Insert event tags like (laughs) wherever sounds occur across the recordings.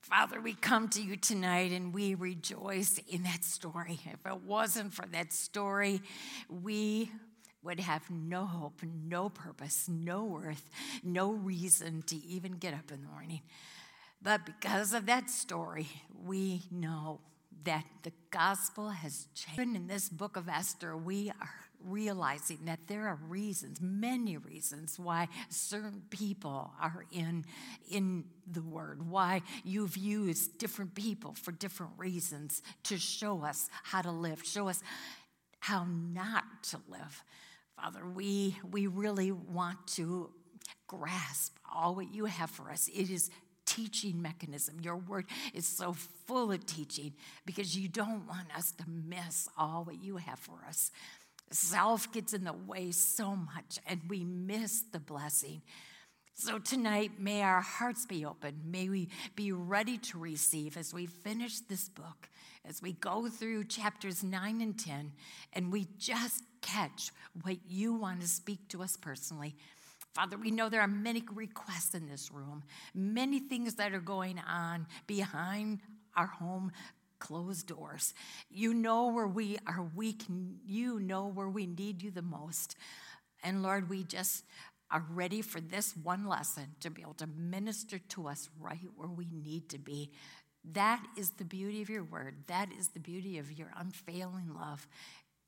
Father, we come to you tonight and we rejoice in that story. If it wasn't for that story, we would have no hope, no purpose, no worth, no reason to even get up in the morning. But because of that story, we know that the gospel has changed. In this book of Esther, we are realizing that there are reasons, many reasons, why certain people are in, in the Word, why you've used different people for different reasons to show us how to live, show us how not to live. Father, we, we really want to grasp all what you have for us. It is teaching mechanism. Your word is so full of teaching because you don't want us to miss all what you have for us. Self gets in the way so much, and we miss the blessing. So tonight, may our hearts be open. May we be ready to receive as we finish this book, as we go through chapters 9 and 10, and we just catch what you want to speak to us personally. Father, we know there are many requests in this room, many things that are going on behind our home closed doors. You know where we are weak, you know where we need you the most. And Lord, we just are ready for this one lesson to be able to minister to us right where we need to be. That is the beauty of your word. That is the beauty of your unfailing love.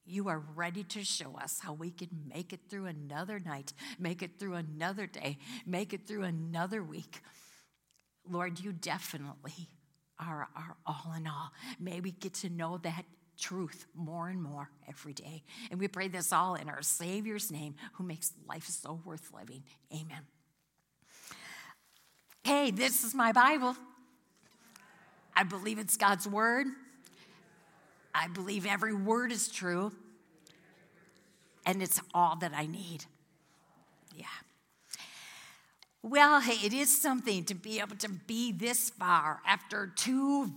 You are ready to show us how we can make it through another night, make it through another day, make it through another week. Lord, you definitely are our all in all. May we get to know that truth more and more every day. And we pray this all in our Savior's name, who makes life so worth living. Amen. Hey, this is my Bible. I believe it's God's word. I believe every word is true. And it's all that I need. Yeah. Well, hey, it is something to be able to be this far after two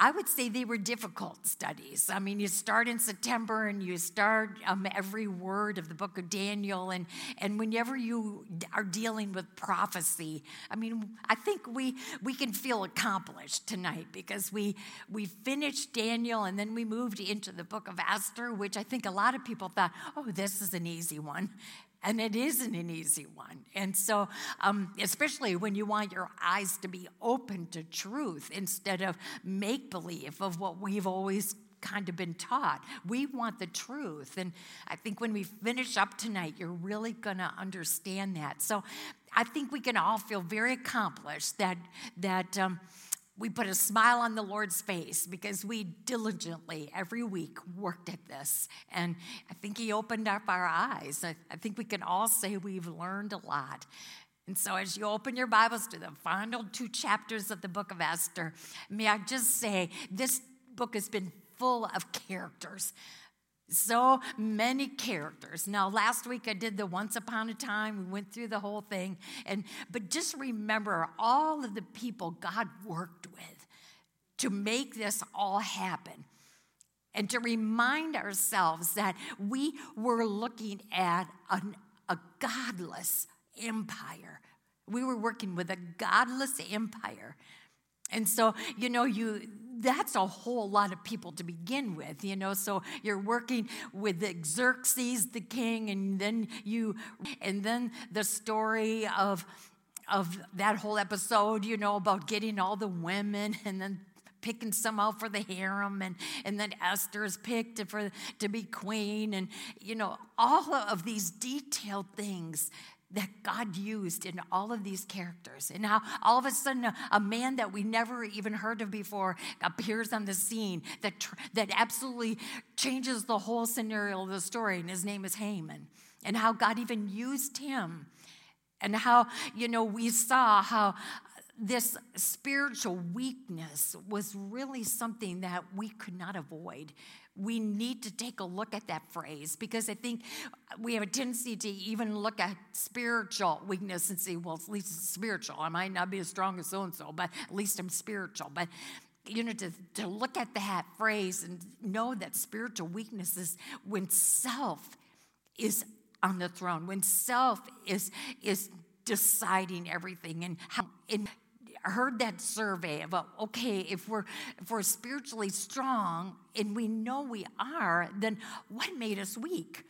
I would say they were difficult studies. I mean, you start in September and you start um, every word of the book of Daniel, and, and whenever you are dealing with prophecy, I mean, I think we, we can feel accomplished tonight because we, we finished Daniel and then we moved into the book of Esther, which I think a lot of people thought, oh, this is an easy one. And it isn't an easy one. And so, um, especially when you want your eyes to be open to truth instead of make believe of what we've always kind of been taught. We want the truth. And I think when we finish up tonight, you're really going to understand that. So I think we can all feel very accomplished that, that, um, we put a smile on the Lord's face because we diligently every week worked at this. And I think He opened up our eyes. I, I, think we can all say we've learned a lot. And so, as you open your Bibles to the final two chapters of the book of Esther, may I just say this book has been full of characters. So many characters. Now, last week I did the Once Upon a Time. We went through the whole thing. And but just remember all of the people God worked with to make this all happen. And to remind ourselves that we were looking at an, a godless empire. We were working with a godless empire. And so, you know, you that's a whole lot of people to begin with, you know. So you're working with Xerxes, the king, and then you, and then the story of of that whole episode, you know, about getting all the women and then picking some out for the harem and, and then Esther is picked for to be queen and you know all of these detailed things that God used in all of these characters. And how all of a sudden a, a man that we never even heard of before appears on the scene that, tr- that absolutely changes the whole scenario of the story. And his name is Haman. And how God even used him. And how, you know, we saw how this spiritual weakness was really something that we could not avoid we need to take a look at that phrase because I think we have a tendency to even look at spiritual weakness and say, well, at least it's spiritual. I might not be as strong as so and so, but at least I'm spiritual. But you know, to, to look at that phrase and know that spiritual weakness is when self is on the throne, when self is is deciding everything and how in heard that survey about uh, okay if we're if we're spiritually strong and we know we are then what made us weak?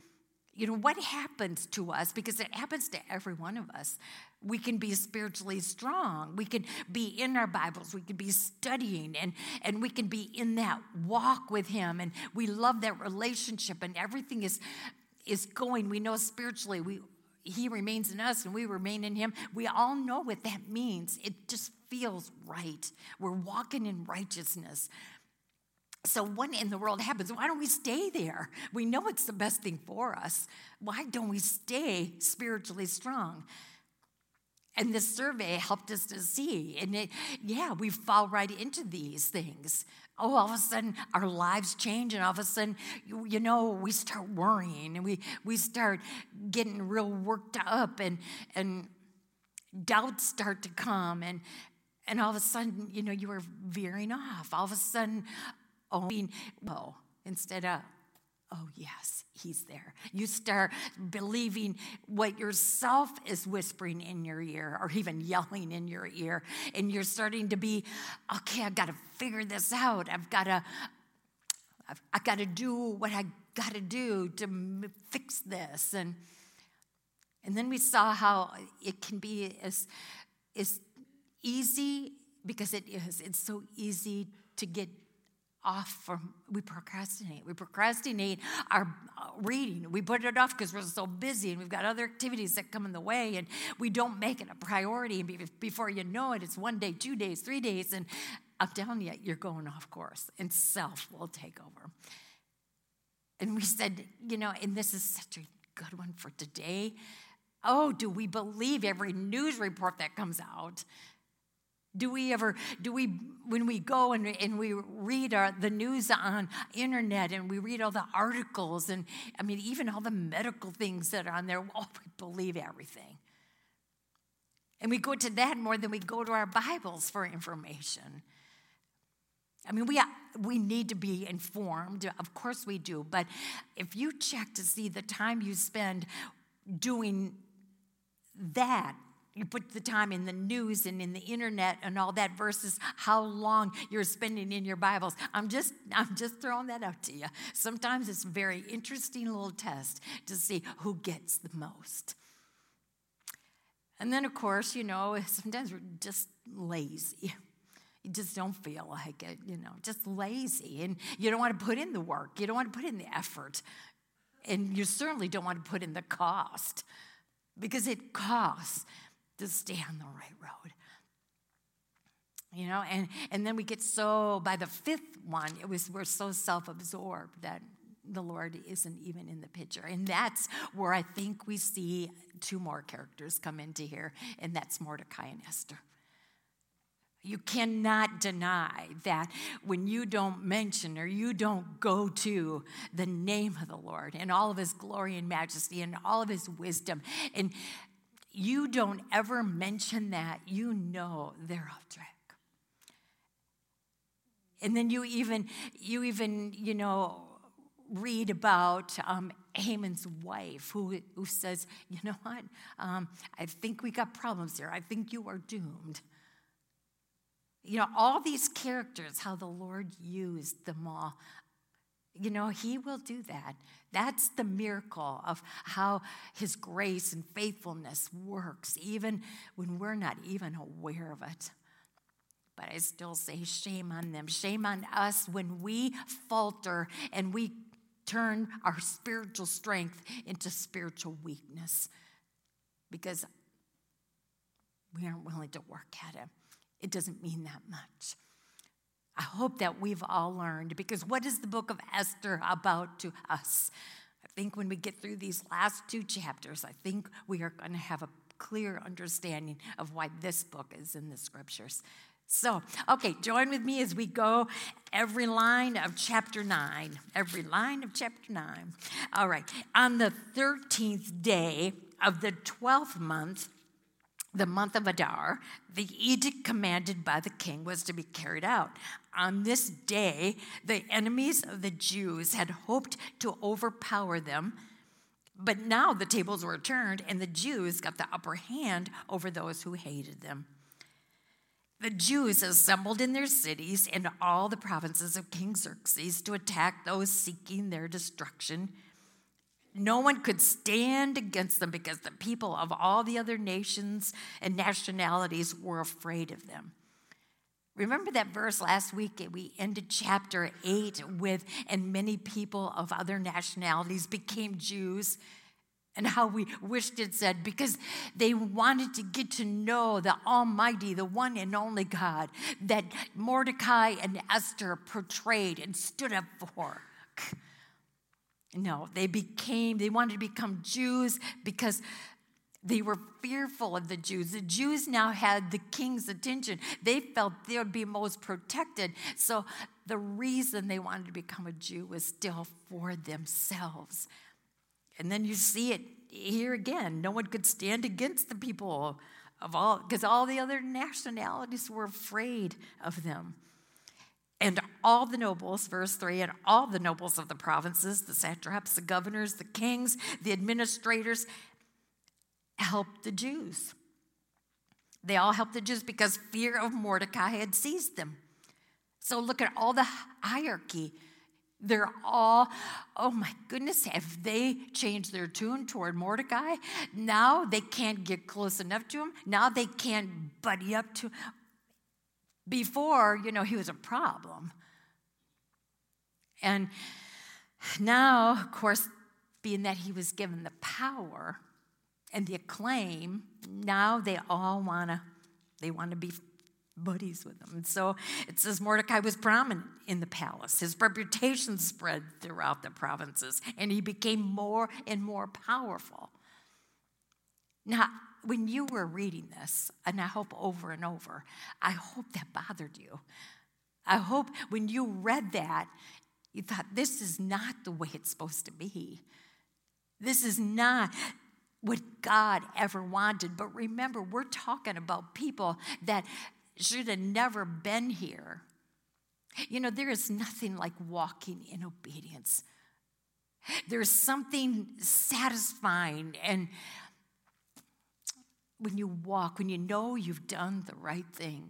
You know what happens to us? Because it happens to every one of us. We can be spiritually strong. We can be in our bibles. We can be studying and and we can be in that walk with him. And we love that relationship and everything is is going. We know spiritually we he remains in us and we remain in him. We all know what that means. It just feels right. We're walking in righteousness. So, what in the world happens? Why don't we stay there? We know it's the best thing for us. Why don't we stay spiritually strong? And this survey helped us to see. And it, yeah, we fall right into these things. Oh, all of a sudden our lives change, and all of a sudden, you, you know, we start worrying and we, we start getting real worked up, and, and doubts start to come. And, and all of a sudden, you know, you are veering off. All of a sudden, oh, oh, instead of, oh, yes, he's there. You start believing what yourself is whispering in your ear or even yelling in your ear. And you're starting to be, okay, I've got to figure this out. I've got to. I've, I've got to do what I got to do to fix this, and and then we saw how it can be as, as easy because it is. It's so easy to get off from we procrastinate. We procrastinate our uh, reading. We put it off because we're so busy and we've got other activities that come in the way and we don't make it a priority. And before you know it it's one day two days three days. And i'm telling you you're going off course and self will take over. And we said you know and this is such a good one for today. Oh do we believe every news report that comes out do we ever, do we, when we go and, and we read our, the news on internet and we read all the articles and, I mean, even all the medical things that are on there, (laughs) oh, we believe everything. And we go to that more than we go to our Bibles for information. I mean, we, uh, we need to be informed, of course we do, but if you check to see the time you spend doing that you put the time in the news and in the internet and all that versus how long you're spending in your bibles. I'm just i'm just throwing that out to you. Sometimes it's a very interesting little test to see who gets the most. And then of course you know sometimes we're just lazy. You just don't feel like it you know just lazy. And you don't want to put in the work. You don't want to put in the effort. And you certainly don't want to put in the cost because it costs to stay on the right road. You know, and, and then we get so, by the fifth one, it was we're so self absorbed that the Lord isn't even in the picture. And that's where I think we see two more characters come into here, and that's Mordecai and Esther. You cannot deny that when you don't mention or you don't go to the name of the Lord and all of his glory and majesty and all of his wisdom and you don't ever mention that, you know they're off track. And then you even, you even, you know, read about um, Haman's wife who, who says, you know what, um, I think we got problems here. I think you are doomed. You know, all these characters, how the Lord used them all. You know, He will do that. That's the miracle of how His grace and faithfulness works, even when we're not even aware of it. But I still say, shame on them. Shame on us when we falter and we turn our spiritual strength into spiritual weakness because we aren't willing to work at it. It doesn't mean that much. I hope that we've all learned because what is the book of Esther about to us? I think when we get through these last two chapters, I think we are going to have a clear understanding of why this book is in the scriptures. So, okay, join with me as we go every line of chapter 9. Every line of chapter 9. All right. On the 13th day of the 12th month, the month of Adar, the edict commanded by the king was to be carried out. On this day, the enemies of the Jews had hoped to overpower them, but now the tables were turned and the Jews got the upper hand over those who hated them. The Jews assembled in their cities in all the provinces of King Xerxes to attack those seeking their destruction. No one could stand against them because the people of all the other nations and nationalities were afraid of them. Remember that verse last week? We ended chapter 8 with, and many people of other nationalities became Jews and how we wished it said because they wanted to get to know the Almighty, the one and only God that Mordecai and Esther portrayed and stood up for. No, they became, they wanted to become Jews because they were fearful of the Jews. The Jews now had the king's attention. They felt they would be most protected. So the reason they wanted to become a Jew was still for themselves. And then you see it here again. No one could stand against the people of all, because all the other nationalities were afraid of them. And all the nobles, verse 3, and all the nobles of the provinces, the satraps, the governors, the kings, the administrators, helped the Jews. They all helped the Jews because fear of Mordecai had seized them. So look at all the hierarchy they're all, oh my goodness, have they changed their tune toward Mordecai? Now they can't get close enough to him. Now they can't buddy up to him. Before, you know, he was a problem. And now, of course, being that he was given the power and the acclaim, now they all want to they want to be buddies with them. And so it says Mordecai was prominent in the palace. His reputation spread throughout the provinces, and he became more and more powerful. Now, when you were reading this, and I hope over and over, I hope that bothered you. I hope when you read that, you thought, this is not the way it's supposed to be. This is not what God ever wanted. But remember, we're talking about people that should have never been here. You know, there is nothing like walking in obedience. There's something satisfying and when you walk, when you know you've done the right thing.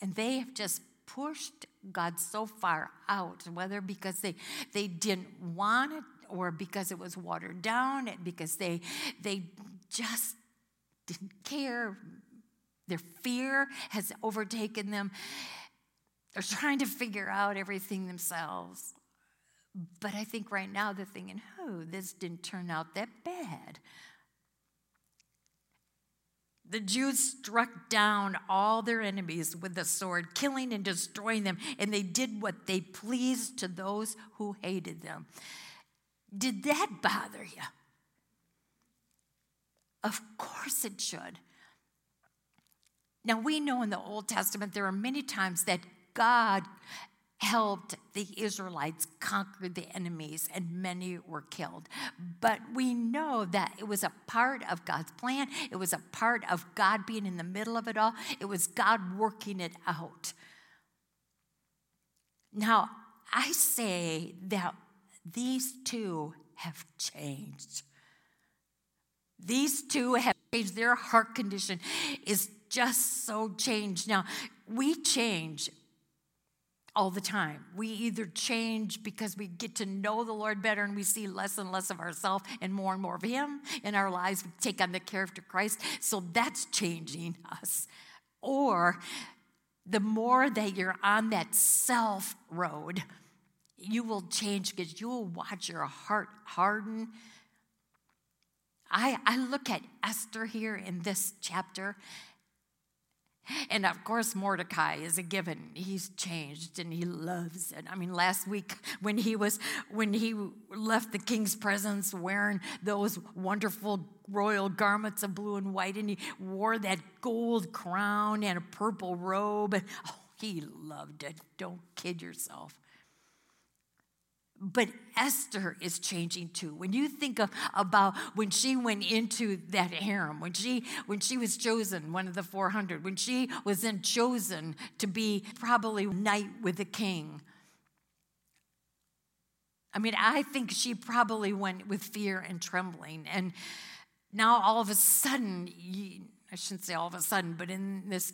And they have just pushed God so far out, whether because they, they didn't want it or because it was watered down, because they, they just didn't care, their fear has overtaken them. They're trying to figure out everything themselves. But I think right now they're thinking, oh, this didn't turn out that bad. The Jews struck down all their enemies with the sword, killing and destroying them, and they did what they pleased to those who hated them. Did that bother you? Of course it should. Now, we know in the Old Testament there are many times that God helped the Israelites conquer the enemies, and many were killed. But we know that it was a part of God's plan, it was a part of God being in the middle of it all, it was God working it out. Now, I say that these two have changed. These two have changed. Their heart condition is just so changed. Now, we change all the time. We either change because we get to know the Lord better and we see less and less of ourselves and more and more of Him in our lives. We take on the character of Christ. So that's changing us. Or the more that you're on that self road, you will change because you will watch your heart harden. I, I look at Esther here in this chapter, and of course, Mordecai is a given. He's changed and he loves it. I mean, last week when he was when he left the king's presence wearing those wonderful royal garments of blue and white, and he wore that gold crown and a purple robe. Oh, he loved it. Don't kid yourself. But Esther is changing too. When you think of, about when she went into that harem, when she when she was chosen, one of the 400, when she was then chosen to be probably night with the king. I mean, I think she probably went with fear and trembling. And now all of a sudden, I shouldn't say all of a sudden, but in this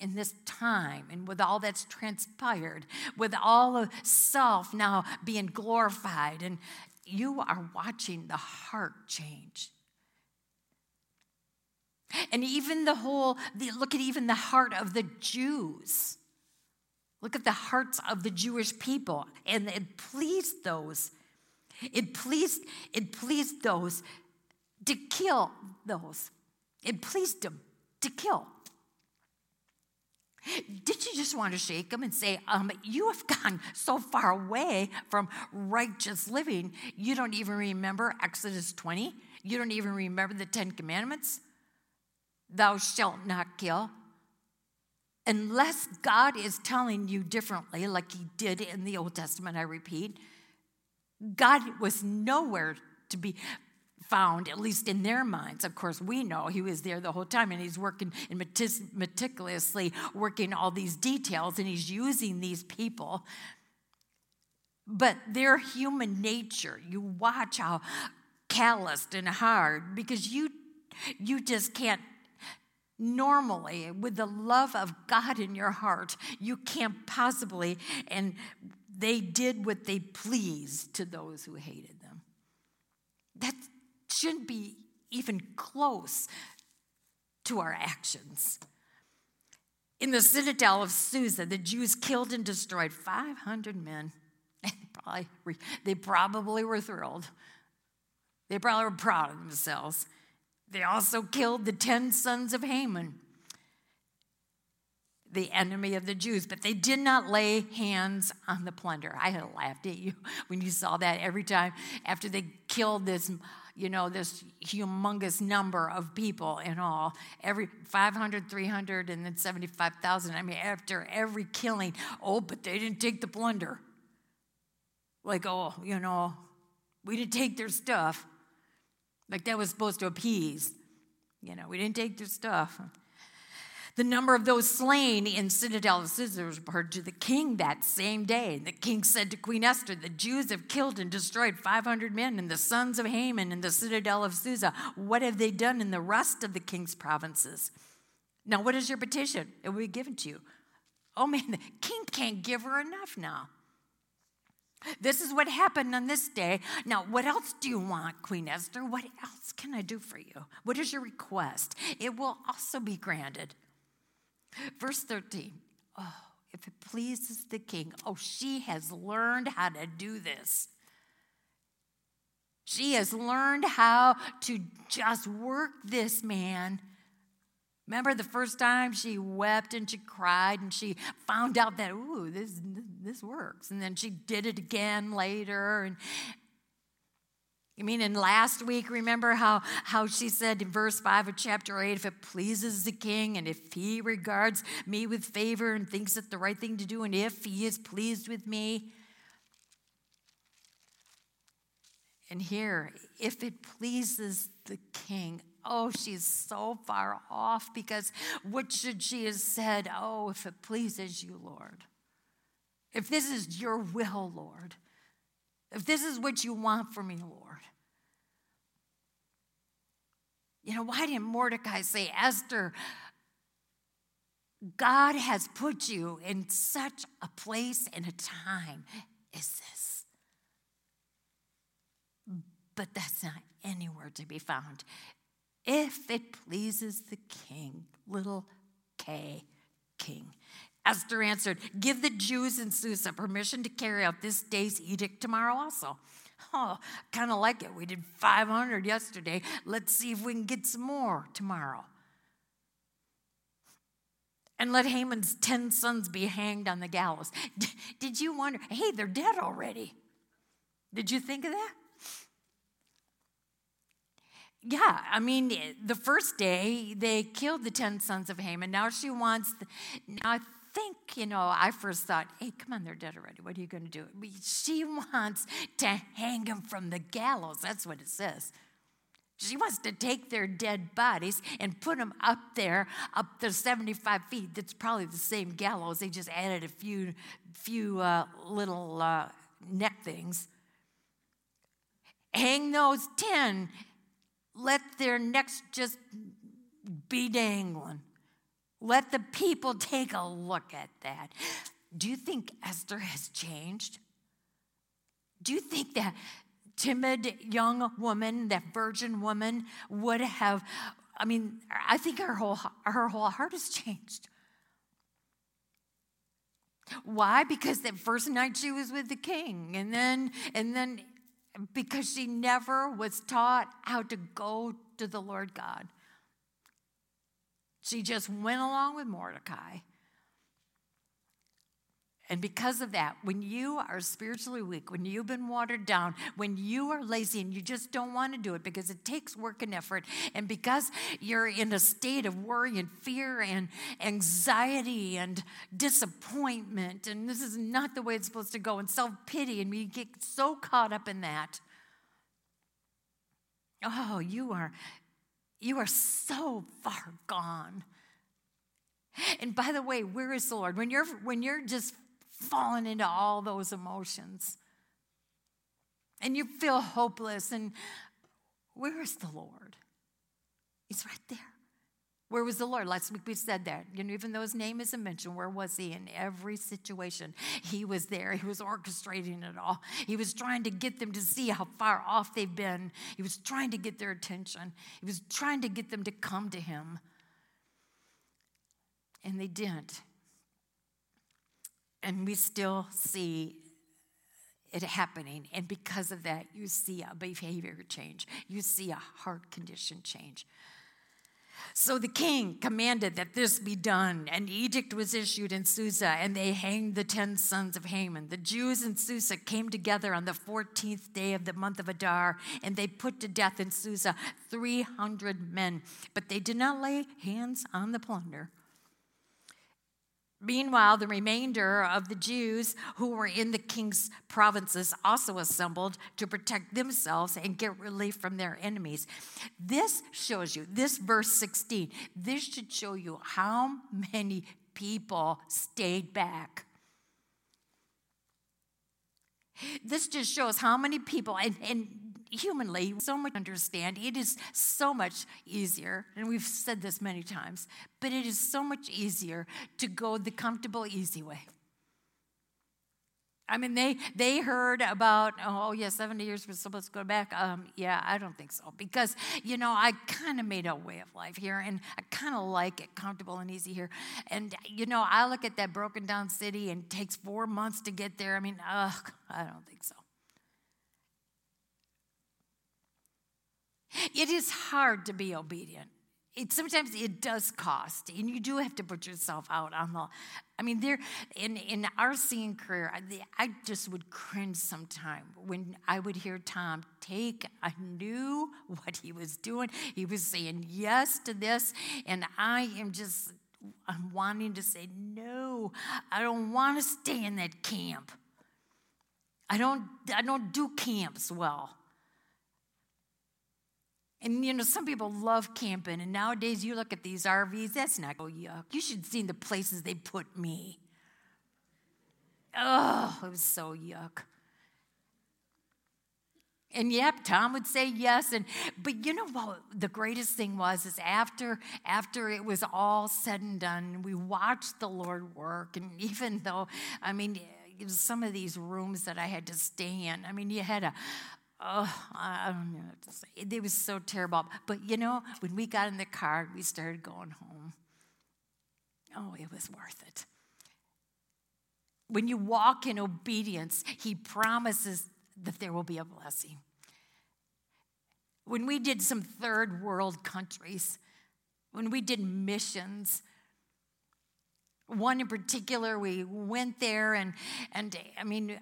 in this time and with all that's transpired, with all of self now being glorified, and you are watching the heart change. And even the whole, look at even the heart of the Jews. Look at the hearts of the Jewish people. And it pleased those. It pleased, it pleased those to kill those. It pleased them to kill. Did you just want to shake them and say, um, You have gone so far away from righteous living, you don't even remember Exodus 20? You don't even remember the Ten Commandments? Thou shalt not kill. Unless God is telling you differently, like He did in the Old Testament, I repeat, God was nowhere to be found, at least in their minds. Of course, we know he was there the whole time and he's working and meticulously working all these details and he's using these people. But their human nature, you watch how calloused and hard because you you just can't normally with the love of God in your heart, you can't possibly and they did what they pleased to those who hated them. That's shouldn't be even close to our actions. In the citadel of Susa, the Jews killed and destroyed 500 men. (laughs) Probably, they probably were thrilled. They probably were proud of themselves. They also killed the 10 sons of Haman, the enemy of the Jews, but they did not lay hands on the plunder. I had laughed at you (laughs) when you saw that every time after they killed this you know, this humongous number of people in all. Every 500, 300, and then 75,000. I mean, after every killing, oh, but they didn't take the plunder. Like, oh, you know, we didn't take their stuff. Like that was supposed to appease. You know, we didn't take their stuff. The number of those slain in Citadel of was reported to the king that same day. And The king said to Queen Esther, The Jews have killed and destroyed 500 men and the sons of Haman in the Citadel of Susa. What have they done in the rest of the king's provinces? Now, what is your petition? It will be given to you. Oh man, the king can't give her enough now. This is what happened on this day. Now, what else do you want, Queen Esther? What else can I do for you? What is your request? It will also be granted. Verse 13. Oh, if it pleases the king. Oh, she has learned how to do this. She has learned how to just work this man. Remember the first time she wept and she cried and she found out that, ooh, this, this works. And then she did it again later. And you mean in last week, remember how, how she said in verse 5 of chapter 8, if it pleases the king and if he regards me with favor and thinks it the right thing to do, and if he is pleased with me. And here, if it pleases the king, oh, she's so far off because what should she have said? Oh, if it pleases you, Lord. If this is your will, Lord. If this is what you want for me, Lord. You know, why didn't Mordecai say, Esther, God has put you in such a place and a time as this? But that's not anywhere to be found. If it pleases the king, little k, king. Esther answered, Give the Jews in Susa permission to carry out this day's edict tomorrow also. Oh, kind of like it. We did 500 yesterday. Let's see if we can get some more tomorrow. And let Haman's 10 sons be hanged on the gallows. D- did you wonder, hey, they're dead already? Did you think of that? Yeah, I mean, the first day they killed the 10 sons of Haman. Now she wants, the, now think, you know, I first thought, hey, come on, they're dead already. What are you going to do? She (laughs) wants to hang them from the gallows. That's what it says. She wants to take their dead bodies and put them up there, up to 75 feet. That's probably the same gallows. They just added a few, few uh, little uh, neck things. Hang those 10. Let their necks just be dangling Let the people take a look at that. Do you think Esther has changed? Do you think that timid young woman, that virgin woman, would have? I mean, I think her whole her whole heart has changed. Why? Because that first night she was with the king, and then and then because she never was taught how to go to the Lord God. She just went along with Mordecai. And because of that, when you are spiritually weak, when you've been watered down, when you are lazy and you just don't want to do it because it takes work and effort, and because you're in a state of worry and fear and anxiety and disappointment, and this is not the way it's supposed to go, and self pity, and we get so caught up in that. Oh, you are you are so far gone. And by the way, where is the Lord? When you're when you're just falling into all those emotions and you feel hopeless and where is the Lord? He's right there. Where was the Lord? Last week we said that. You know, even though his name isn't mentioned, where was he in every situation? He was there. He was orchestrating it all. He was trying to get them to see how far off they've been. He was trying to get their attention. He was trying to get them to come to him. And they didn't. And we still see it happening. And because of that, you see a behavior change, you see a heart condition change. So the king commanded that this be done. An edict was issued in Susa, and they hanged the ten sons of Haman. The Jews in Susa came together on the 14th day of the month of Adar, and they put to death in Susa 300 men. But they did not lay hands on the plunder. Meanwhile, the remainder of the Jews who were in the king's provinces also assembled to protect themselves and get relief from their enemies. This shows you, this verse 16, this should show you how many people stayed back. This just shows how many people, and, and humanly so much understand. It is so much easier, and we've said this many times, but it is so much easier to go the comfortable, easy way. I mean, they they heard about oh yeah, seventy years we're supposed to go back. Um, yeah, I don't think so because you know I kind of made a way of life here, and I kind of like it comfortable and easy here. And you know, I look at that broken down city and takes four months to get there. I mean, ugh, I don't think so. It is hard to be obedient. It, sometimes it does cost, and you do have to put yourself out on the. I mean, there in in our singing career, I, I just would cringe sometime when I would hear Tom take. I knew what he was doing. He was saying yes to this, and I am just I'm wanting to say no. I don't want to stay in that camp. I don't I don't do camps well. And you know, some people love camping, and nowadays you look at these RVs, that's not oh yuck. You should see the places they put me. Oh, it was so yuck. And yep, Tom would say yes. And but you know what the greatest thing was is after after it was all said and done, we watched the Lord work. And (laughs) even though, I mean, some of these rooms that I had to stay in, I mean, you had a, oh, I don't know what to say. It was so terrible. But you know, when we got in the car, we started going home. Oh, it was worth it. When you walk in obedience, He promises that there will be a blessing. When we did some third world countries, when we did missions, one in particular, we went there and, and I mean,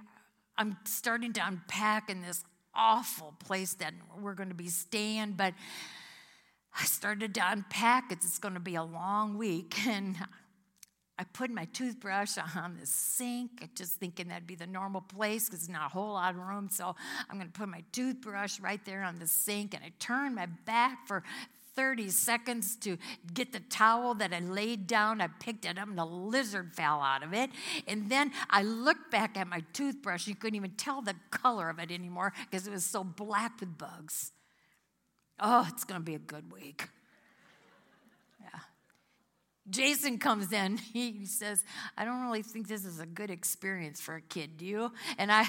I'm starting to unpack in this awful place that we're going to be staying, but I started to unpack it. It's going to be a long week. (laughs) And I put my toothbrush on the sink, just thinking that'd be the normal place because there's not a whole lot of room. So I'm going to put my toothbrush right there on the sink. And I turned my back for 30 seconds to get the towel that I laid down. I picked it up and a lizard fell out of it. And then I looked back at my toothbrush. You couldn't even tell the color of it anymore because it was so black with bugs. Oh, it's going to be a good week. Jason comes in. (laughs) He says, I don't really think this is a good experience for a kid, do you? And I,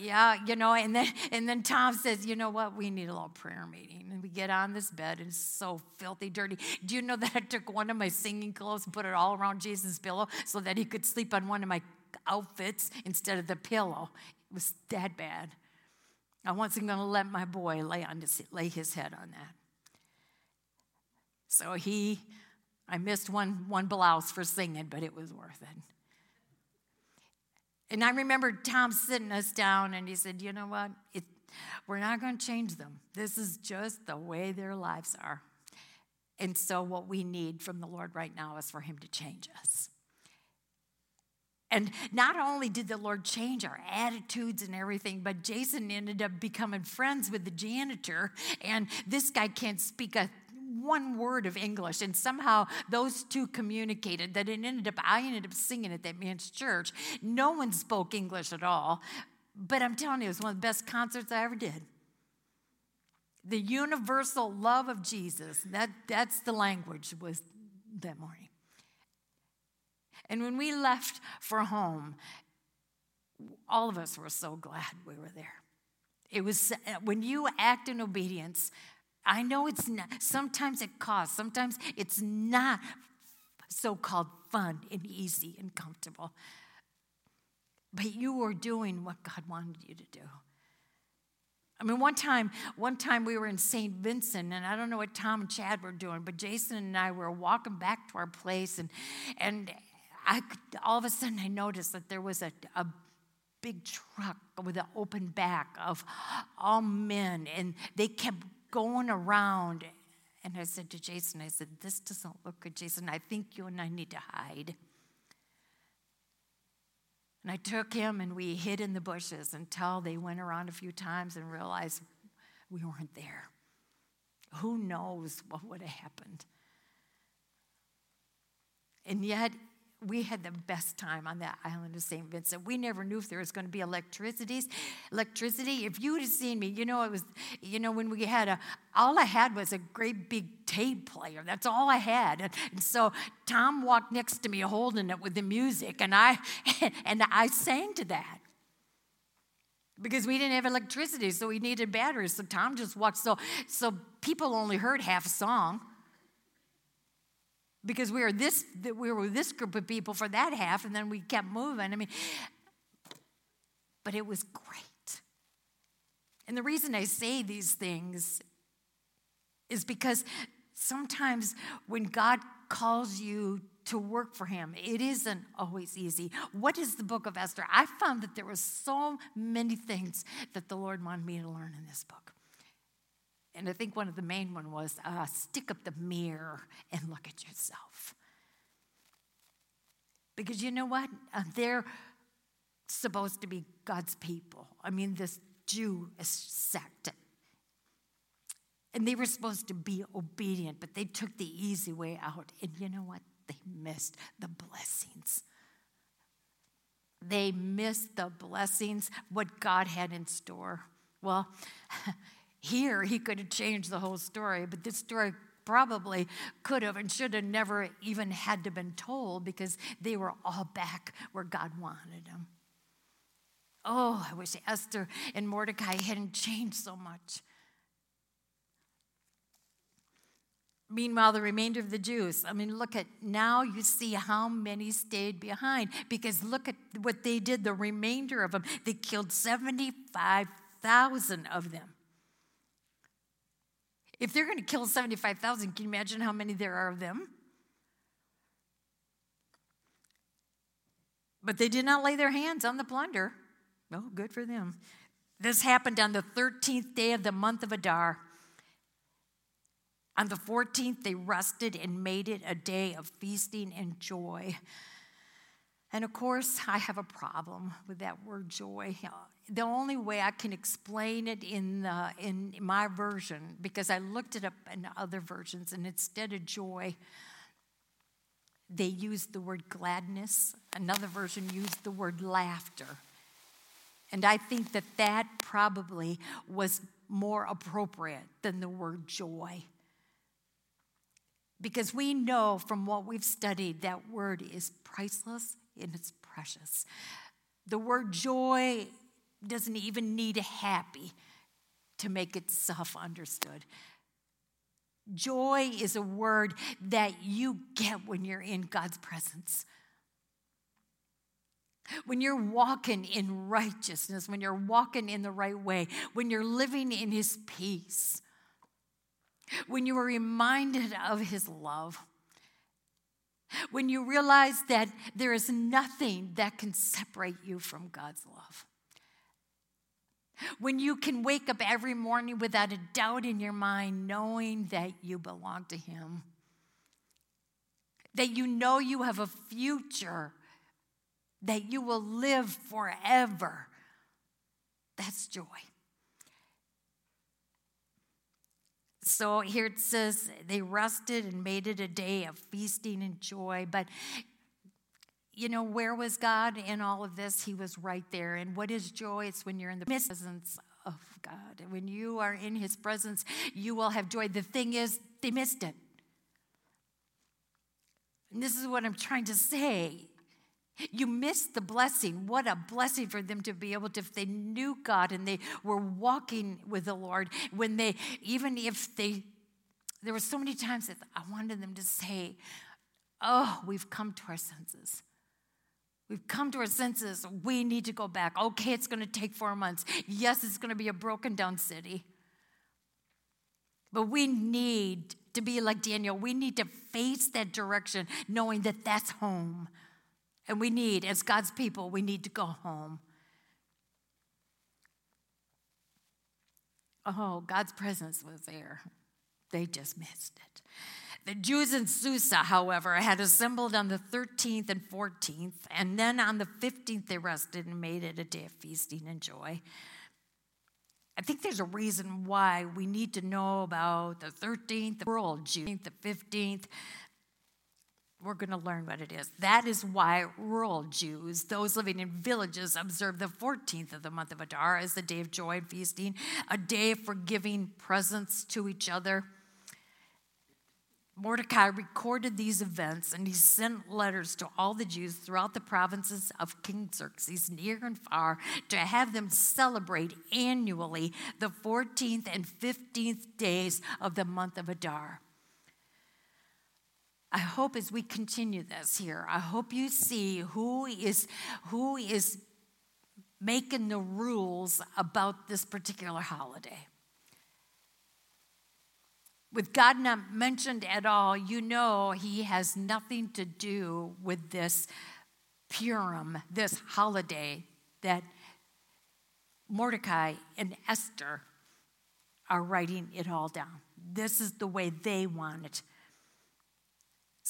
yeah, you know, and then and then Tom says, you know what, we need a little prayer meeting. And we get on this bed and it's so filthy dirty. Do you know that I took one of my singing clothes and put it all around Jason's pillow so that he could sleep on one of my outfits instead of the pillow? It was that bad. I wasn't going to let my boy lay on lay his head on that. So he, I missed one one blouse for singing, but it was worth it. And I remember Tom sitting us down and he said, You know what? It, we're not going to change them. This is just the way their lives are. And so, what we need from the Lord right now is for Him to change us. And not only did the Lord change our attitudes and everything, but Jason ended up becoming friends with the janitor. And this guy can't speak a one word of English. And somehow those two communicated that it ended up, I ended up singing at that man's church. No one spoke English at all. But I'm telling you, it was one of the best concerts I ever did. The universal love of Jesus, that, that's the language was that morning. And when we left for home, all of us were so glad we were there. It was when you act in obedience, I know it's not, sometimes it costs, sometimes it's not so called fun and easy and comfortable. But you were doing what God wanted you to do. I mean, one time, one time we were in St. Vincent, and I don't know what Tom and Chad were doing, but Jason and I were walking back to our place, and and I all of a sudden I noticed that there was a, a big truck with an open back of all men, and they kept going around. And I said to Jason, I said, This doesn't look good, Jason. I think you and I need to hide. And I took him and we hid in the bushes until they went around a few times and realized we weren't there. Who knows what would have happened? And yet, we had the best time on that island of St. Vincent. We never knew if there was going to be electricity. Electricity. If you would have seen me, you know, it was, you know, when we had a, all I had was a great big tape player. That's all I had. And, and so Tom walked next to me holding it with the music, and I, (laughs) and I sang to that because we didn't have electricity, so we needed batteries. So Tom just walked. So, so people only heard half a song because we were this we were this group of people for that half and then we kept moving. I mean but it was great. And the reason i say these things is because sometimes when god calls you to work for him it isn't always easy. What is the book of esther? I found that there were so many things that the lord wanted me to learn in this book and I think one of the main one was uh, stick up the mirror and look at yourself. Because you know what? Uh, they're supposed to be God's people. I mean, this Jew sect. And they were supposed to be obedient, but they took the easy way out. And you know what? They missed the blessings. They missed the blessings, what God had in store. Well, (laughs) Here, he could have changed the whole story, but this story probably could have and should have never even had to been told because they were all back where God wanted them. Oh, I wish Esther and Mordecai hadn't changed so much. Meanwhile, the remainder of the Jews, I mean, look at now you see how many stayed behind because look at what they did, the remainder of them. They killed 75,000 of them. If they're going to kill 75,000, can you imagine how many there are of them? But they did not lay their hands on the plunder. Oh, good for them. This happened on the 13th day of the month of Adar. On the 14th, they rested and made it a day of feasting and joy. And of course, I have a problem with that word joy the only way I can explain it in, the, in my version, because I looked it up in other versions, and instead of joy, they used the word gladness. Another version used the word laughter. And I think that that probably was more appropriate than the word joy. Because we know from what we've studied that word is priceless and it's precious. The word joy doesn't even need a happy to make itself understood. Joy is a word that you get when you're in God's presence. When you're walking in righteousness, when you're walking in the right way, when you're living in His peace, when you are reminded of His love, when you realize that there is nothing that can separate you from God's love. When you can wake up every morning without a doubt in your mind, knowing that you belong to Him, that you know you have a future, that you will live forever. That's joy. So here it says they rested and made it a day of feasting and joy. But you know, where was God in all of this? He was right there. And what is joy? It's when you're in the presence of God. When you are in His presence, you will have joy. The thing is, they missed it. And this is what I'm trying to say. You missed the blessing. What a blessing for them to be able to, if they knew God and they were walking with the Lord, when they, even if they, there were so many times that I wanted them to say, Oh, we've come to our senses. We've come to our senses. We need to go back. Okay, it's going to take four months. Yes, it's going to be a broken down city. But we need to be like Daniel. We need to face that direction, knowing that that's home. And we need, as God's people, we need to go home. Oh, God's presence was there. They just missed it. The Jews in Susa, however, had assembled on the 13th and 14th, and then on the 15th they rested and made it a day of feasting and joy. I think there's a reason why we need to know about the 13th, the world Jews, the 15th. We're going to learn what it is. That is why rural Jews, those living in villages, observe the 14th of the month of Adar as the day of joy and feasting, a day for giving presents to each other. Mordecai recorded these events and he sent letters to all the Jews throughout the provinces of King Xerxes, near and far, to have them celebrate annually the 14th and 15th days of the month of Adar. I hope as we continue this here, I hope you see who is who is making the rules about this particular holiday with God not mentioned at all, you know he has nothing to do with this Purim, this holiday that Mordecai and Esther are writing it all down. This is the way they want it.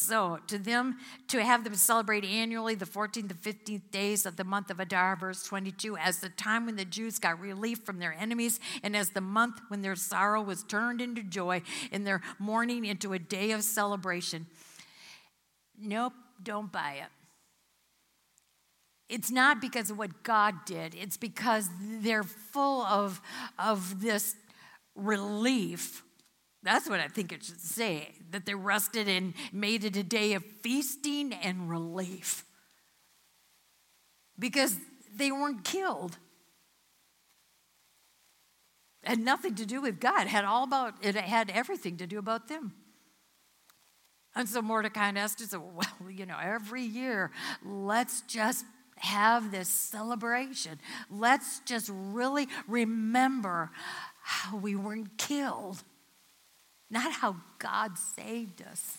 So, to them, to have them celebrate annually the 14th and 15th days of the month of Adar, verse 22, as the time when the Jews got relief from their enemies, and as the month when their sorrow was turned into joy, and their mourning into a day of celebration. Nope, don't buy it. It's not because of what God did, it's because they're full of, of this relief that's what I think it should say that they rested and made it a day of feasting and relief because they weren't killed. It had nothing to do with God. It had all about it had everything to do about them. And so Mordecai and Esther said, Well, (laughs) you know, every year, let's just have this celebration. Let's just really remember how we weren't killed not how God saved us.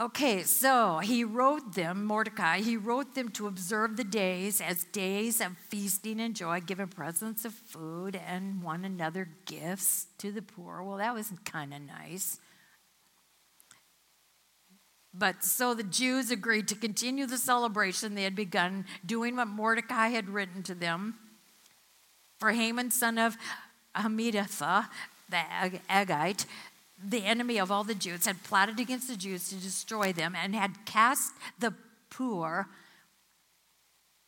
Okay, so he wrote them, Mordecai, he wrote them to observe the days as days of feasting and joy, giving presents of food and one another gifts to the poor. Well, that was kind of nice. But so the Jews agreed to continue the celebration they had begun, doing what Mordecai had written to them. For Haman, son of Uh, Hammedatha, the Agagite, the enemy of all the Jews, had plotted against the Jews to destroy them and had cast the pur,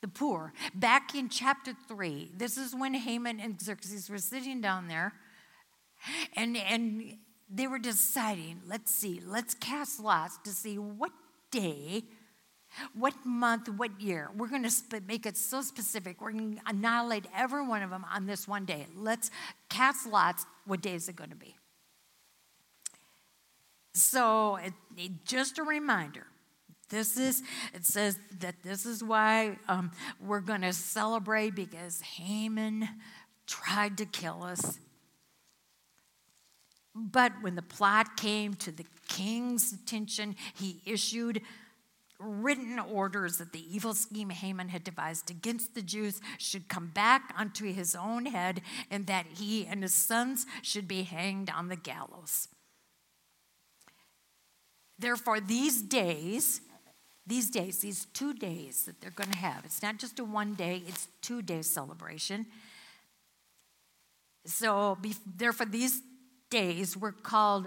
the pur, back in chapter 3. This is when Haman and Xerxes were sitting down there, and, and they were deciding, let's see, let's cast lots to see what day, what month, what year. We're going to make it so specific. We're going to annihilate every one of them on this one day. Let's cast lots. What day is it going to be? So, it, it, just a reminder. This is, it says that this is why um, we're going to celebrate because Haman tried to kill us. But when the plot came to the king's attention, he issued written orders that the evil scheme Haman had devised against the Jews should come back onto his own head and that he and his sons should be hanged on the gallows. Therefore, these days, these days, these two days that they're going to have, it's not just a one day, it's two day celebration. So, therefore, these days were called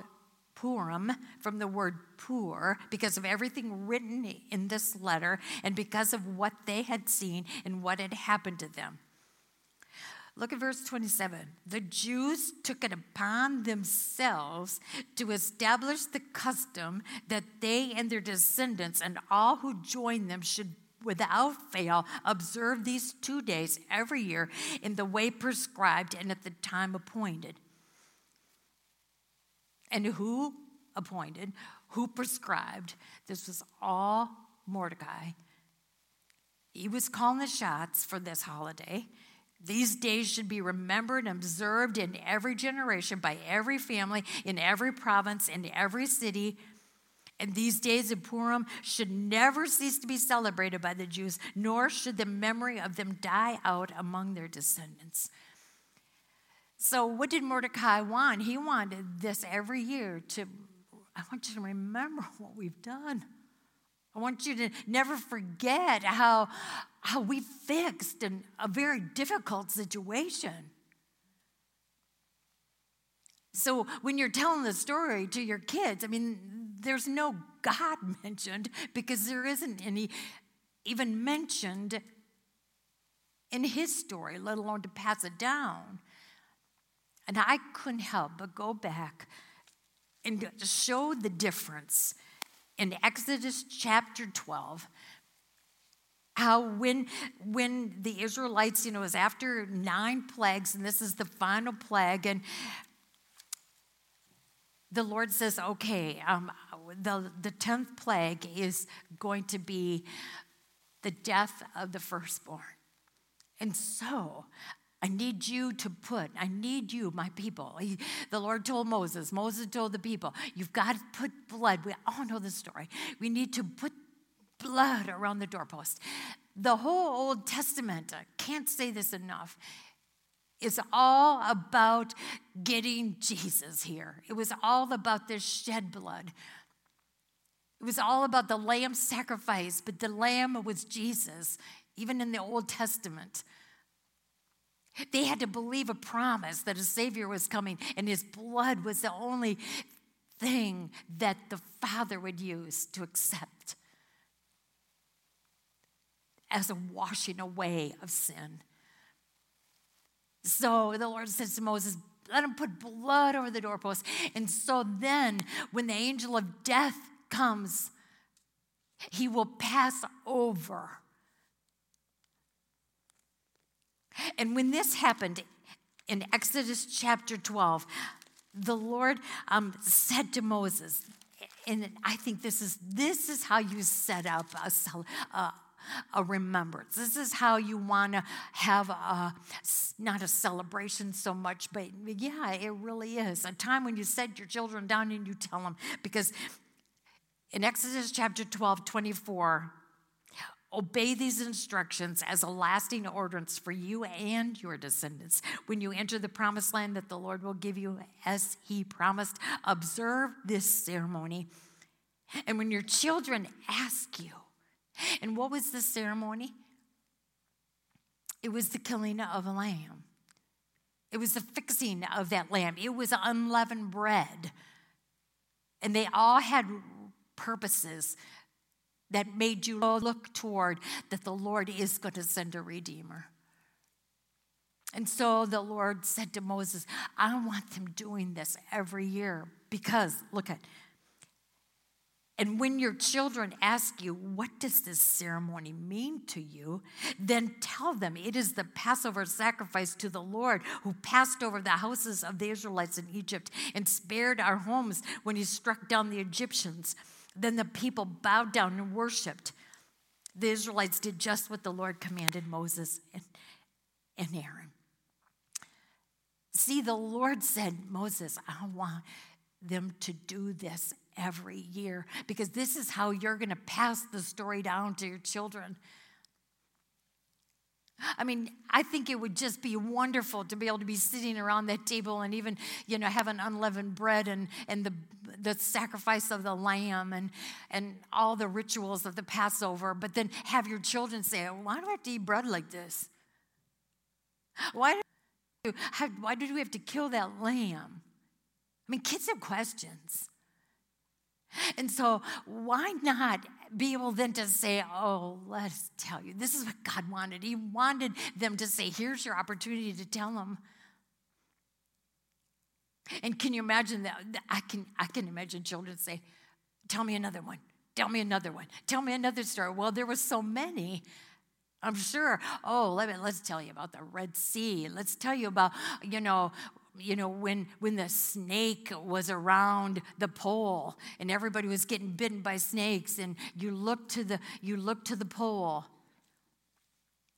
Purim from the word pur because of everything written in this letter and because of what they had seen and what had happened to them. Look at verse 27. The Jews took it upon themselves to establish the custom that they and their descendants and all who join them should without fail observe these two days every year in the way prescribed and at the time appointed. And who appointed, who prescribed? This was all Mordecai. He was calling the shots for this holiday. These days should be remembered and observed in every generation by every family, in every province, in every city. And these days of Purim should never cease to be celebrated by the Jews, nor should the memory of them die out among their descendants. So, what did Mordecai want? He wanted this every year to, I want you to remember (laughs) what we've done. I want you to never forget how, how we fixed an, a very difficult situation. So, when you're telling the story to your kids, I mean, there's no God (laughs) mentioned because there isn't any even mentioned in his story, let alone to pass it down. And I couldn't help but go back and show the difference in Exodus chapter 12 how when when the israelites you know was after nine plagues and this is the final plague and the lord says okay um, the, the 10th plague is going to be the death of the firstborn. And so I need you to put, I need you, my people. He, (laughs) the Lord told Moses, Moses told the people, you've got to put blood. We all know the story. We need to put blood around the doorpost. The whole Old Testament, I can't say this enough, is all about getting Jesus here. It was all about this shed blood. It was all about the lamb sacrifice, but the lamb was Jesus, even in the Old Testament. They had to believe a promise that a Savior was coming, and His blood was the only thing that the Father would use to accept as a washing away of sin. So the Lord says to Moses, let him put blood over the doorpost. And so then, when the angel of death comes, he will pass over And when this happened in Exodus chapter 12, the Lord um, said to Moses, and I think this is this is how you set up a, a, a remembrance. This is how you want to have a, not a celebration so much, but yeah, it really is a time when you set your children down and you tell them because in Exodus chapter 12, 24, Obey these instructions as a lasting ordinance for you and your descendants. When you enter the promised land that the Lord will give you as he promised, observe this ceremony. And when your children ask you, and what was the ceremony? It was the killing of a lamb. It was the fixing of that lamb. It was unleavened bread. And they all had purposes that made you look toward that the Lord is going to send a redeemer. And so the Lord said to Moses, I want them doing this every year because, look at, and when your children ask you, What does this ceremony mean to you? then tell them it is the Passover sacrifice to the Lord who passed over the houses of the Israelites in Egypt and spared our homes when he struck down the Egyptians. Then the people bowed down and worshiped. The Israelites did just what the Lord commanded Moses and, and Aaron. See, the Lord said, Moses, I want them to do this every year because this is how you're going to pass the story down to your children. I mean, I think it would just be wonderful to be able to be sitting around that table and even, you know, have an unleavened bread and, and the, the sacrifice of the lamb and, and all the rituals of the Passover, but then have your children say, Why do I have to eat bread like this? Why, do, why did we have to kill that lamb? I mean, kids have questions. And so, why not be able then to say, Oh, let's tell you, this is what God wanted. He wanted them to say, Here's your opportunity to tell them. And can you imagine that? I can, I can imagine children say, Tell me another one. Tell me another one. Tell me another story. Well, there were so many. I'm sure. Oh, let me, let's tell you about the Red Sea. Let's tell you about, you know, you know, when, when the snake was around the pole and everybody was getting bitten by snakes and you look to the, you look to the pole.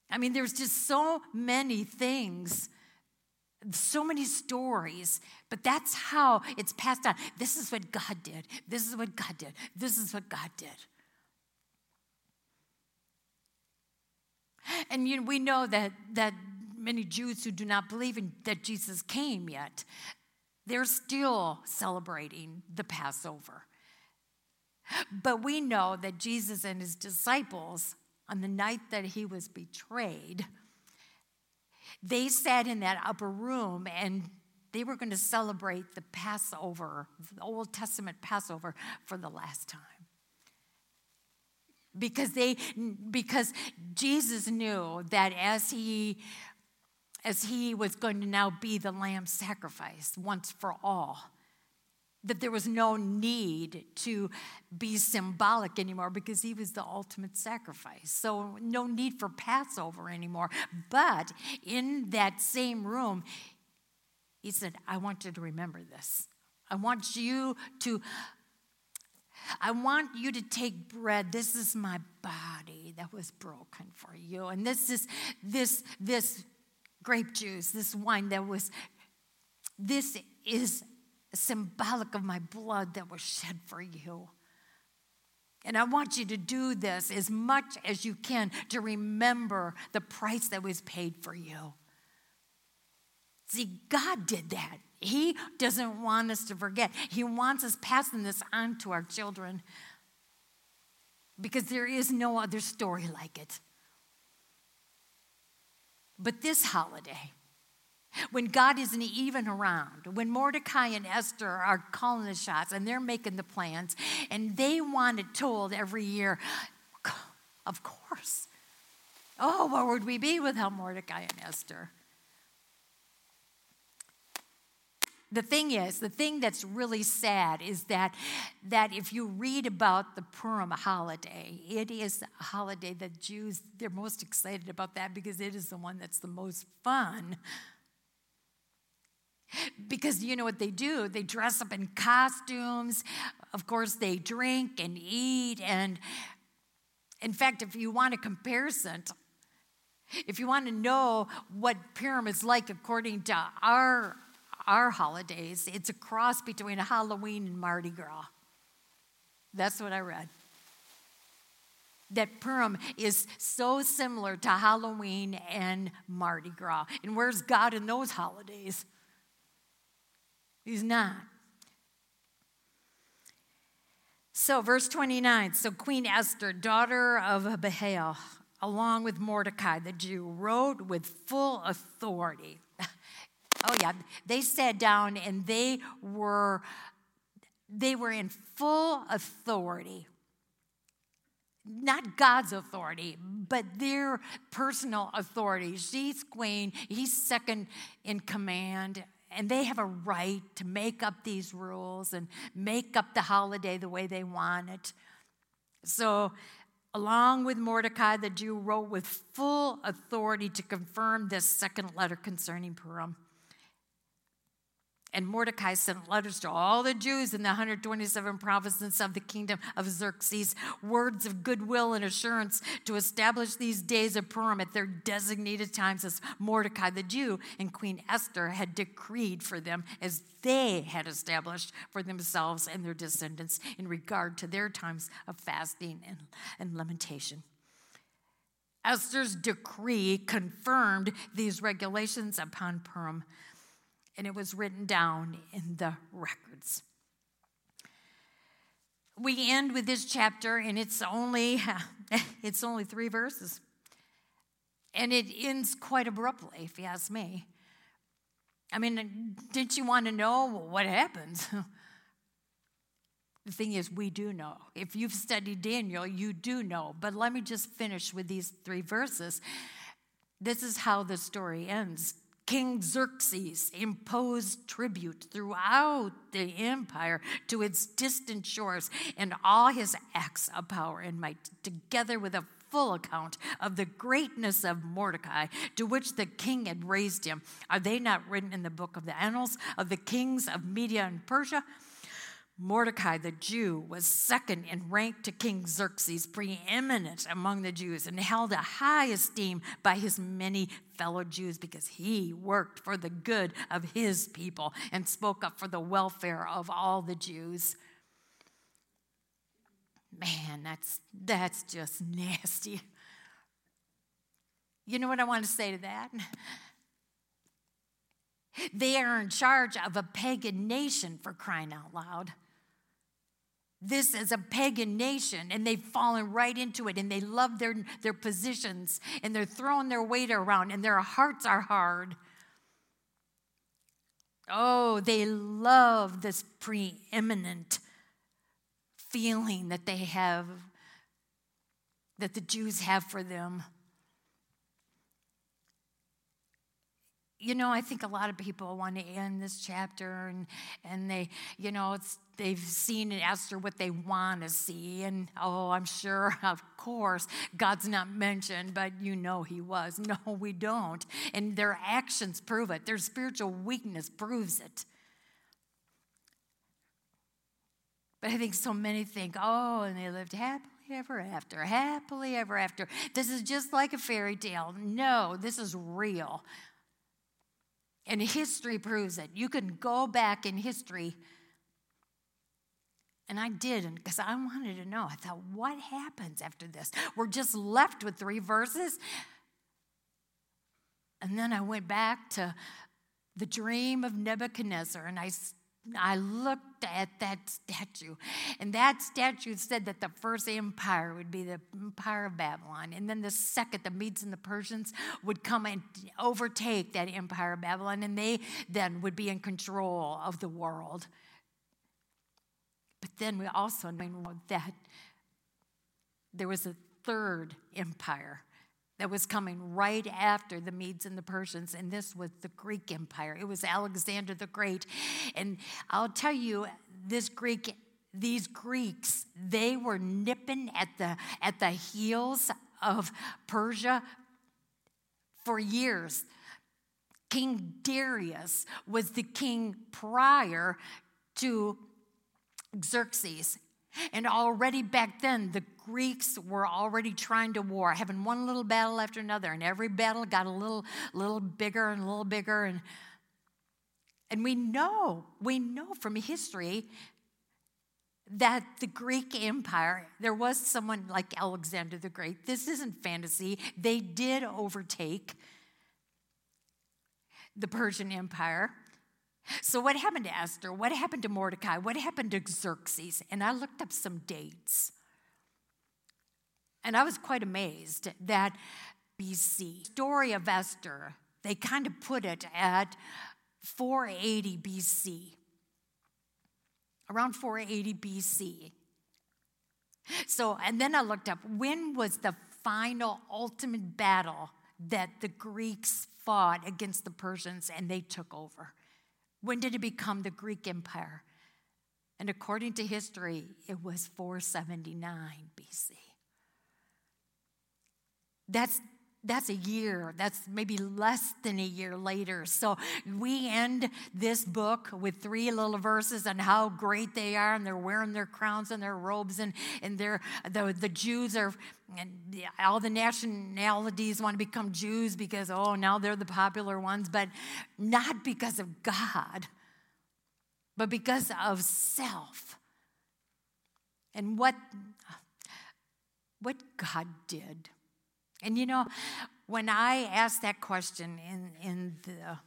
I mean, there's just so many things, so many stories, but that's how it's passed on. This is what God did. This is what God did. This is what God did. And you know, we know that, that many Jews who do not believe in, that Jesus came yet, they're still celebrating the Passover. But we know that Jesus and his disciples, on the night that he was betrayed, they sat in that upper room and they were going to celebrate the Passover, the Old Testament Passover, for the last time because they because Jesus knew that as he as he was going to now be the lamb sacrifice once for all. That there was no need to be symbolic anymore because he was the ultimate sacrifice. So, no need for Passover anymore. But in that same room, he said, I want you to remember this. I want you to I want you to take bread. This is my body that was broken for you. And this is this this grape juice, this wine that was, this is symbolic of my blood that was shed for you. And I want you to do this as much as you can to remember the price that was paid for you. See, God did that. He doesn't want us to forget. He wants us passing this on to our children because there is no other story like it. But this holiday, when God isn't even around, when Mordecai and Esther are calling the shots and they're making the plans, and they want it told every year, of course. Oh, where would we be without Mordecai and Esther? The thing is, the thing that's really sad is that, that if you read about the Purim holiday, it is a holiday that Jews, they're most excited about that because it is the one that's the most fun. Because you know what they do? They dress up in costumes. Of course, they drink and eat. And in fact, if you want a comparison, if you want to know what Purim is like according to our our holidays, it's a cross between Halloween and Mardi Gras. That's what I read. That Purim is so similar to Halloween and Mardi Gras. And where's God in those holidays? He's not. So, verse 29 so Queen Esther, daughter of Abihail, along with Mordecai the Jew, wrote with full authority Oh yeah, they sat down and they were they were in full authority. Not God's authority, but their personal authority. She's queen, he's second in command, and they have a right to make up these rules and make up the holiday the way they want it. So, along with Mordecai, the Jew wrote with full authority to confirm this second letter concerning Purim. And Mordecai sent letters to all the Jews in the 127 provinces of the kingdom of Xerxes, words of goodwill and assurance to establish these days of Purim at their designated times as Mordecai the Jew and Queen Esther had decreed for them as they had established for themselves and their descendants in regard to their times of fasting and, and lamentation. Esther's decree confirmed these regulations upon Purim and it was written down in the records. We end with this chapter, and it's only (laughs) it's only three verses, and it ends quite abruptly, if you ask me. I mean, didn't you want to know what happens? (laughs) The thing is, we do know. If you've studied Daniel, you do know. But let me just finish with these three verses. This is how the story ends. King Xerxes imposed tribute throughout the empire to its distant shores, and all his acts of power and might, together with a full account of the greatness of Mordecai, to which the king had raised him. Are they not written in the book of the annals of the kings of Media and Persia? Mordecai the Jew was second in rank to King Xerxes, preeminent among the Jews, and held a high esteem by his many fellow Jews because he worked for the good of his people and spoke up for the welfare of all the Jews. Man, that's, that's just nasty. You know what I want to say to that? They are in charge of a pagan nation for crying out loud this is a pagan nation and they've fallen right into it and they love their, their positions and they're throwing their weight around and their hearts are hard. Oh, they love this preeminent feeling that they have, that the Jews have for them. You know, I think a lot of people want to end this chapter and, and they, you know, it's, they've seen and Esther what they want to see. And oh, I'm sure, (laughs) of course, God's not mentioned, but you know he was. (laughs) No, we don't. And their actions prove it, their spiritual weakness proves it. But I think so many think, oh, and they lived happily ever after, happily ever after. This is just like a fairy tale. No, this is real. And history proves it. You can go back in history. And I did, because I wanted to know. I thought, what happens after this? We're just left with three verses. And then I went back to the dream of Nebuchadnezzar, and I I looked at that statue, and that statue said that the first empire would be the empire of Babylon, and then the second, the Medes and the Persians, would come and overtake that empire of Babylon, and they then would be in control of the world. But then we also know that there was a third empire that was coming right after the Medes and the Persians, and this was the Greek Empire. It was Alexander the Great. And I'll tell you, this Greek, these Greeks, they were nipping at the at the heels of Persia for years. King Darius was the king prior to Xerxes. And already back then, the Greeks were already trying to war, having one little battle after another, and every battle got a little, little bigger and a little bigger. And, and we know, we know from history that the Greek Empire, there was someone like Alexander the Great. This isn't fantasy. They did overtake the Persian Empire. So, what happened to Esther? What happened to Mordecai? What happened to Xerxes? And I looked up some dates. And I was quite amazed that BC, story of Esther, they kind of put it at 480 BC. Around 480 BC. So, and then I looked up when was the final ultimate battle that the Greeks fought against the Persians and they took over? When did it become the Greek Empire? And according to history, it was 479 BC. That's that's a year. That's maybe less than a year later. So we end this book with three little verses on how great they are, and they're wearing their crowns and their robes, and, and they're, the, the Jews are, and all the nationalities want to become Jews because, oh, now they're the popular ones, but not because of God, but because of self. And what, what God did. And you know, when I asked that question in, in, the,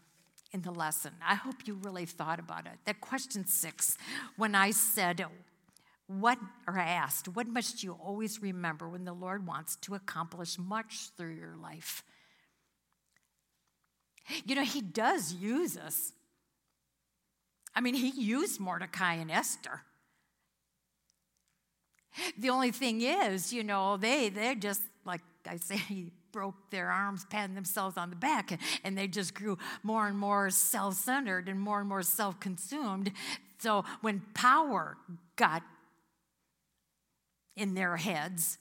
in the lesson, I hope you really thought about it. That question six, when I said, what, or I asked, what must you always remember when the Lord wants to accomplish much through your life? You know, He does use us. I mean, He used Mordecai and Esther. The only thing is, you know, they, they're just I say, (laughs) broke their arms, patting themselves on the back, and they just grew more and more self centered and more and more self consumed. So when power got in their heads,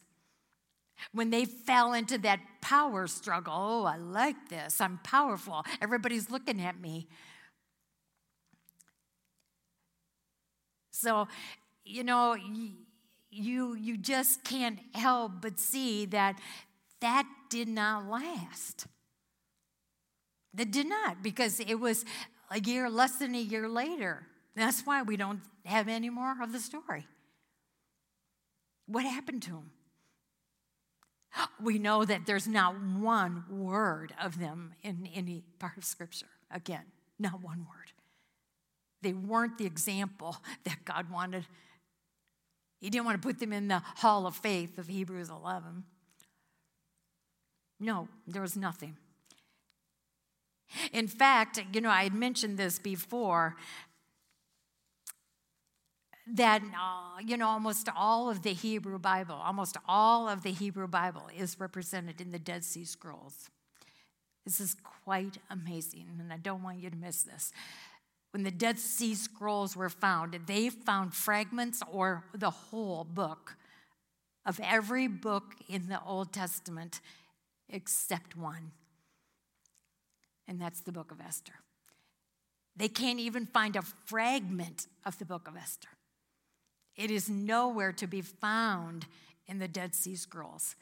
when they fell into that power struggle, oh, I like this, I'm powerful, everybody's looking at me. So, you know, you, you just can't help but see that that did not last. That did not, because it was a year, less than a year later. That's why we don't have any more of the story. What happened to him? We know that there's not one word of them in any part of Scripture. Again, not one word. They weren't the example that God wanted. He didn't want to put them in the hall of faith of Hebrews 11. No, there was nothing. In fact, you know, I had mentioned this before that, uh, you know, almost all of the Hebrew Bible, almost all of the Hebrew Bible is represented in the Dead Sea Scrolls. This is quite amazing, and I don't want you to miss this. When the Dead Sea Scrolls were found, they found fragments or the whole book of every book in the Old Testament except one, and that's the book of Esther. They can't even find a fragment of the book of Esther. It is nowhere to be found in the Dead Sea Scrolls.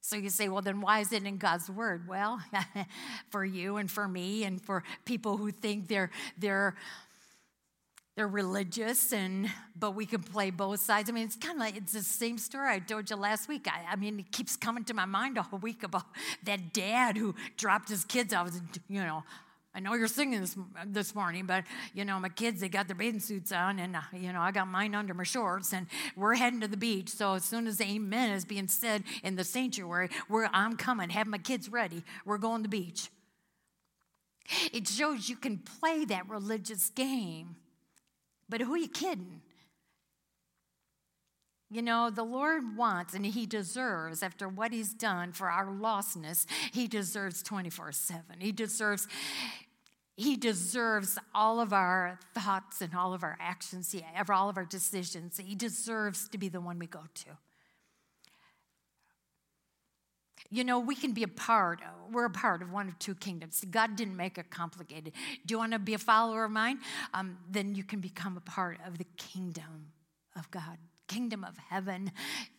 So you say, well, then why is it in God's word? Well, (laughs) for you and for me and for people who think they're, they're they're religious and but we can play both sides. I mean it's kind of like it's the same story i told you last week. I, I, mean it keeps coming to my mind all week about (laughs) that dad who dropped his kids. Off you know i know you're singing this this morning but you know my kids they got their bathing suits on and uh, you know i got mine under my shorts and we're heading to the beach. So as soon as amen is being said in the sanctuary we're i'm coming have my kids ready. We're going to the beach. It shows you can play that religious game but who are you kidding? You know, the Lord wants and He deserves, after what He's done for our lostness, He deserves 24 7. He deserves. He deserves all of our thoughts and all of our actions, yeah, all of our decisions. He deserves to be the one we go to. You know, we can be a part, we're a part of one of two kingdoms. God didn't make it complicated. Do you want to be a follower of mine? Um, then you can become a part of the kingdom of God, kingdom of heaven.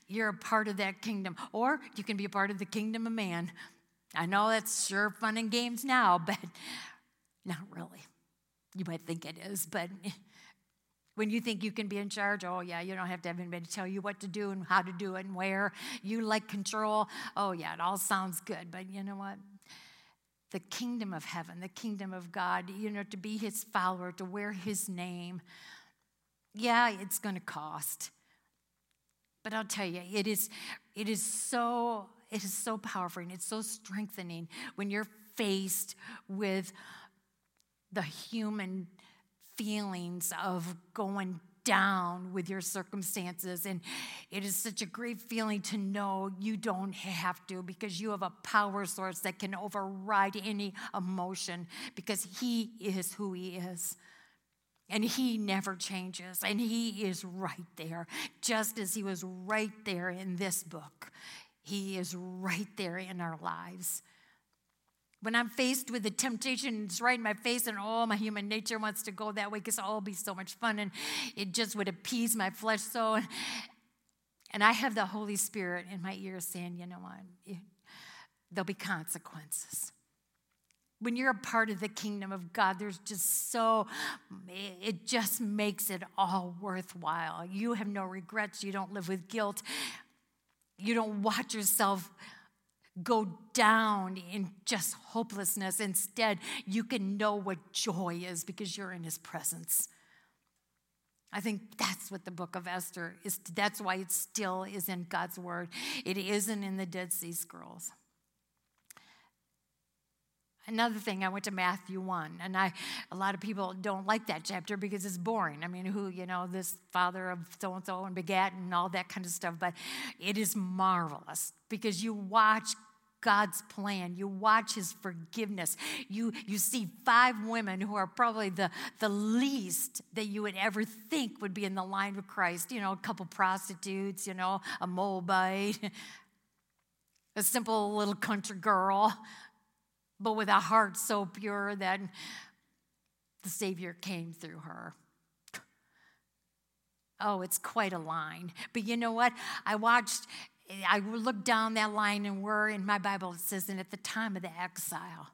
You're a part of that kingdom. Or you can be a part of the kingdom of man. I know that's sure fun and games now, (laughs) but not really. You might think it is, but when you think you can be in charge, oh, yeah, you don't have to have anybody tell you what to do and how to do it and where. You like control. Oh, yeah, it all sounds good. But you know what? The kingdom of heaven, the kingdom of God, you know, to be his follower, to wear his name, yeah, it's going to cost. But I'll tell you, it is, it is so, it is so powerful and it's so strengthening when you're faced with the human feelings of going down with your circumstances. And it is such a great feeling to know you don't have to because you have a power source that can override any emotion because He is who He is. And he never changes. And he is right there, just as he was right there in this book. He is right there in our lives. When I'm faced with the temptation, it's right in my face, and oh, my human nature wants to go that way because it'll be so much fun and it just would appease my flesh so. And I have the Holy Spirit in my ear saying, you know what? There'll be consequences. When you're a part of the kingdom of God, there's just so, it just makes it all worthwhile. You have no regrets. You don't live with guilt. You don't watch yourself go down in just hopelessness. Instead, you can know what joy is because you're in his presence. I think that's what the book of Esther is. That's why it still is in God's word. It isn't in the Dead Sea Scrolls. Another thing, I went to Matthew 1, and I, a lot of people don't like that chapter because it's boring. I mean, who, you know, this father of so and so and begat and all that kind of stuff, but it is marvelous because you watch God's plan. You watch his forgiveness. You, you see five women who are probably the, the least that you would ever think would be in the line of Christ. You know, a couple prostitutes, you know, a Moabite, (laughs) a simple little country girl, but with a heart so pure that the Savior came through her. Oh, it's quite a line. But you know what? I watched I looked down that line and we're in my Bible, it says, and at the time of the exile.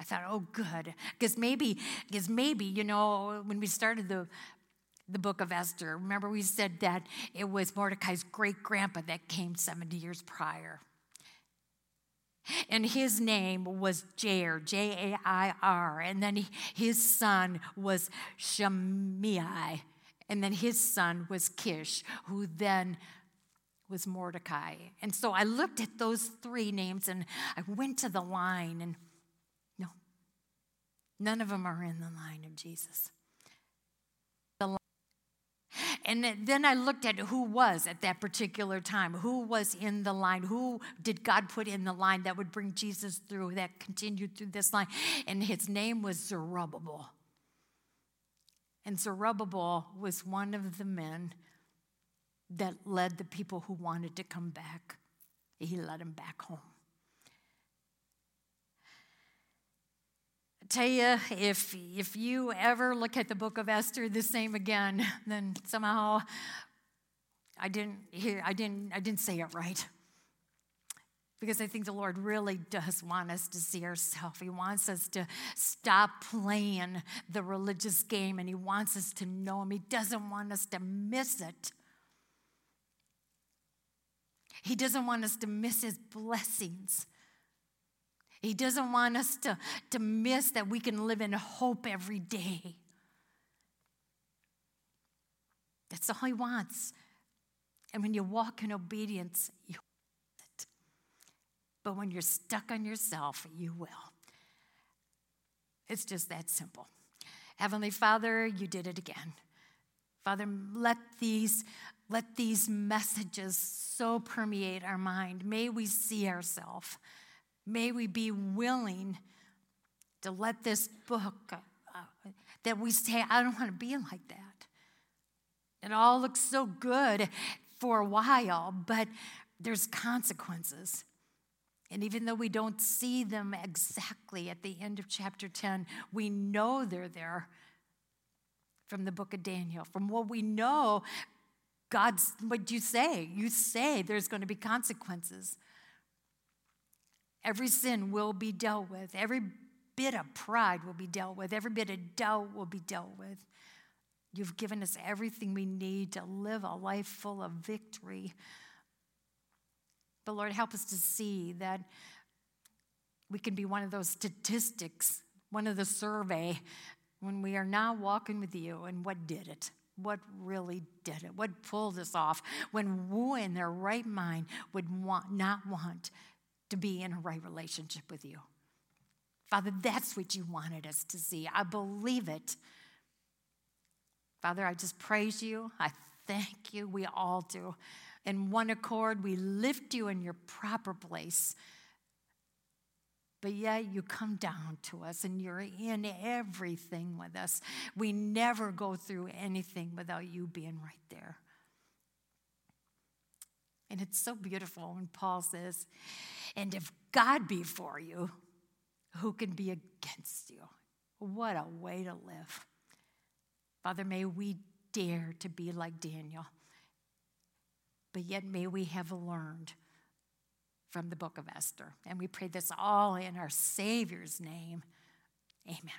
I thought, oh, good. Because maybe, because maybe, you know, when we started the, the book of Esther, remember we said that it was Mordecai's great grandpa that came 70 years prior. And his name was Jair, J A I R. And then he, his son was Shimei. And then his son was Kish, who then was Mordecai. And so I looked at those three names and I went to the line, and no, none of them are in the line of Jesus. The, And then I looked at who was at that particular time, who was in the line, who did God put in the line that would bring Jesus through, that continued through this line. And his name was Zerubbabel. And Zerubbabel was one of the men that led the people who wanted to come back. He led them back home. I tell you, if, if you ever look at the book of Esther the same again, then somehow I didn't hear, I didn't, I didn't say it right. Because I think the Lord really does want us to see ourselves. He wants us to stop playing the religious game and He wants us to know Him. He doesn't want us to miss it. He doesn't want us to miss his blessings. He doesn't want us to, to miss that we can live in hope every day. That's all he wants. And when you walk in obedience, you it. But when you're stuck on yourself, you will. It's just that simple. Heavenly Father, you did it again. Father, let these let these messages so permeate our mind. May we see ourselves. May we be willing to let this book, uh, that we say, I don't want to be like that. It all looks so good for a while, but there's consequences. And even though we don't see them exactly at the end of chapter 10, we know they're there from the book of Daniel. From what we know, God's, what do you say? You say there's going to be consequences. Every sin will be dealt with. Every bit of pride will be dealt with. Every bit of doubt will be dealt with. You've given us everything we need to live a life full of victory. But Lord, help us to see that we can be one of those statistics, one of the survey, when we are now walking with you and what did it? What really did it, what pulled us off when who in their right mind would want, not want to be in a right relationship with you. Father, that's what you wanted us to see. I believe it. Father, I just praise you. I thank you. We all do. In one accord, we lift you in your proper place But yet you come down to us and you're in everything with us. We never go through anything without you being right there. And it's so beautiful when Paul says, And if God be for you, who can be against you? What a way to live. Father, may we dare to be like Daniel, but yet may we have learned from the book of Esther. And we pray this all in our Savior's name. Amen.